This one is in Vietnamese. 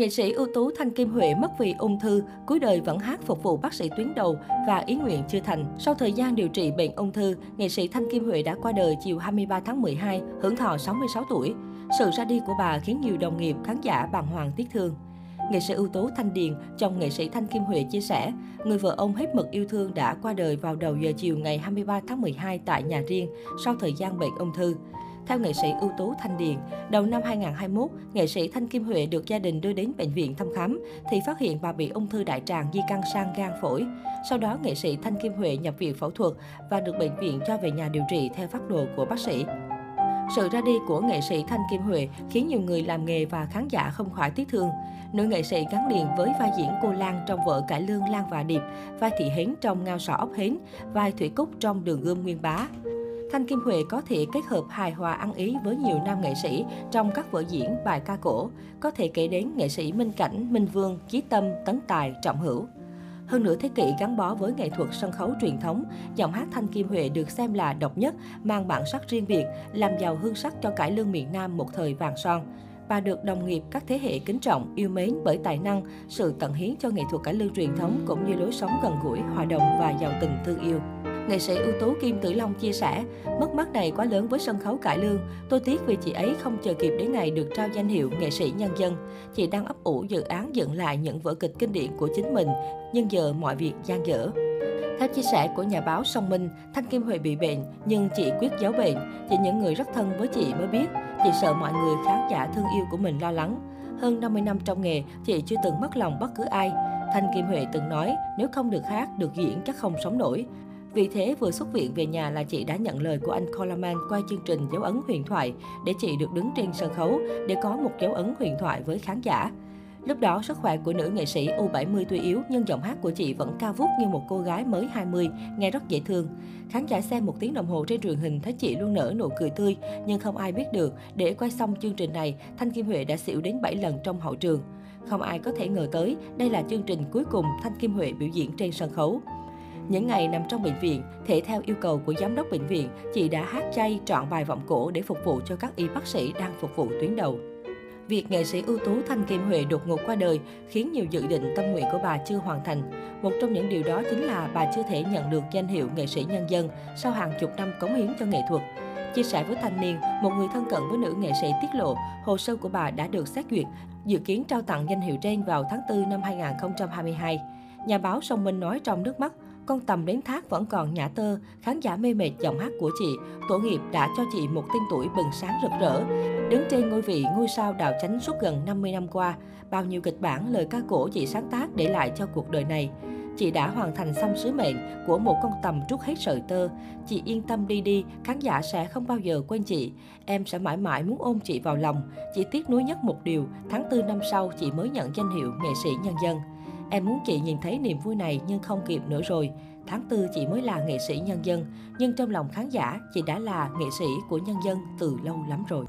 Nghệ sĩ ưu tú Thanh Kim Huệ mất vì ung thư, cuối đời vẫn hát phục vụ bác sĩ tuyến đầu và ý nguyện chưa thành. Sau thời gian điều trị bệnh ung thư, nghệ sĩ Thanh Kim Huệ đã qua đời chiều 23 tháng 12, hưởng thọ 66 tuổi. Sự ra đi của bà khiến nhiều đồng nghiệp, khán giả bàng hoàng tiếc thương. Nghệ sĩ ưu tú Thanh Điền, chồng nghệ sĩ Thanh Kim Huệ chia sẻ, người vợ ông hết mực yêu thương đã qua đời vào đầu giờ chiều ngày 23 tháng 12 tại nhà riêng sau thời gian bệnh ung thư. Theo nghệ sĩ ưu tú Thanh Điền, đầu năm 2021, nghệ sĩ Thanh Kim Huệ được gia đình đưa đến bệnh viện thăm khám thì phát hiện bà bị ung thư đại tràng di căn sang gan phổi. Sau đó, nghệ sĩ Thanh Kim Huệ nhập viện phẫu thuật và được bệnh viện cho về nhà điều trị theo phác đồ của bác sĩ. Sự ra đi của nghệ sĩ Thanh Kim Huệ khiến nhiều người làm nghề và khán giả không khỏi tiếc thương. Nữ nghệ sĩ gắn liền với vai diễn cô Lan trong vở cải lương Lan và Điệp, vai Thị Hến trong Ngao sỏ ốc hến, vai Thủy Cúc trong Đường gươm Nguyên Bá. Thanh Kim Huệ có thể kết hợp hài hòa ăn ý với nhiều nam nghệ sĩ trong các vở diễn bài ca cổ. Có thể kể đến nghệ sĩ Minh Cảnh, Minh Vương, Chí Tâm, Tấn Tài, Trọng Hữu. Hơn nửa thế kỷ gắn bó với nghệ thuật sân khấu truyền thống, giọng hát Thanh Kim Huệ được xem là độc nhất, mang bản sắc riêng biệt, làm giàu hương sắc cho cải lương miền Nam một thời vàng son. Bà được đồng nghiệp các thế hệ kính trọng, yêu mến bởi tài năng, sự tận hiến cho nghệ thuật cải lương truyền thống cũng như lối sống gần gũi, hòa đồng và giàu tình thương yêu. Nghệ sĩ ưu tú Kim Tử Long chia sẻ, mất mát này quá lớn với sân khấu cải lương. Tôi tiếc vì chị ấy không chờ kịp đến ngày được trao danh hiệu nghệ sĩ nhân dân. Chị đang ấp ủ dự án dựng lại những vở kịch kinh điển của chính mình, nhưng giờ mọi việc gian dở. Theo chia sẻ của nhà báo Song Minh, Thanh Kim Huệ bị bệnh, nhưng chị quyết giấu bệnh. Chỉ những người rất thân với chị mới biết. Chị sợ mọi người khán giả thương yêu của mình lo lắng. Hơn 50 năm trong nghề, chị chưa từng mất lòng bất cứ ai. Thanh Kim Huệ từng nói, nếu không được hát, được diễn chắc không sống nổi. Vì thế, vừa xuất viện về nhà là chị đã nhận lời của anh Coleman qua chương trình dấu ấn huyền thoại để chị được đứng trên sân khấu để có một dấu ấn huyền thoại với khán giả. Lúc đó, sức khỏe của nữ nghệ sĩ U70 tuy yếu nhưng giọng hát của chị vẫn cao vút như một cô gái mới 20, nghe rất dễ thương. Khán giả xem một tiếng đồng hồ trên truyền hình thấy chị luôn nở nụ cười tươi, nhưng không ai biết được, để quay xong chương trình này, Thanh Kim Huệ đã xỉu đến 7 lần trong hậu trường. Không ai có thể ngờ tới, đây là chương trình cuối cùng Thanh Kim Huệ biểu diễn trên sân khấu. Những ngày nằm trong bệnh viện, thể theo yêu cầu của giám đốc bệnh viện, chị đã hát chay trọn bài vọng cổ để phục vụ cho các y bác sĩ đang phục vụ tuyến đầu. Việc nghệ sĩ ưu tú Thanh Kim Huệ đột ngột qua đời khiến nhiều dự định tâm nguyện của bà chưa hoàn thành. Một trong những điều đó chính là bà chưa thể nhận được danh hiệu nghệ sĩ nhân dân sau hàng chục năm cống hiến cho nghệ thuật. Chia sẻ với thanh niên, một người thân cận với nữ nghệ sĩ tiết lộ, hồ sơ của bà đã được xét duyệt, dự kiến trao tặng danh hiệu trên vào tháng 4 năm 2022. Nhà báo Song Minh nói trong nước mắt, con tầm đến thác vẫn còn nhã tơ, khán giả mê mệt giọng hát của chị. Tổ nghiệp đã cho chị một tên tuổi bừng sáng rực rỡ. Đứng trên ngôi vị ngôi sao đào chánh suốt gần 50 năm qua, bao nhiêu kịch bản lời ca cổ chị sáng tác để lại cho cuộc đời này. Chị đã hoàn thành xong sứ mệnh của một con tầm trút hết sợi tơ. Chị yên tâm đi đi, khán giả sẽ không bao giờ quên chị. Em sẽ mãi mãi muốn ôm chị vào lòng. chị tiếc nuối nhất một điều, tháng 4 năm sau chị mới nhận danh hiệu nghệ sĩ nhân dân. Em muốn chị nhìn thấy niềm vui này nhưng không kịp nữa rồi. Tháng 4 chị mới là nghệ sĩ nhân dân, nhưng trong lòng khán giả chị đã là nghệ sĩ của nhân dân từ lâu lắm rồi.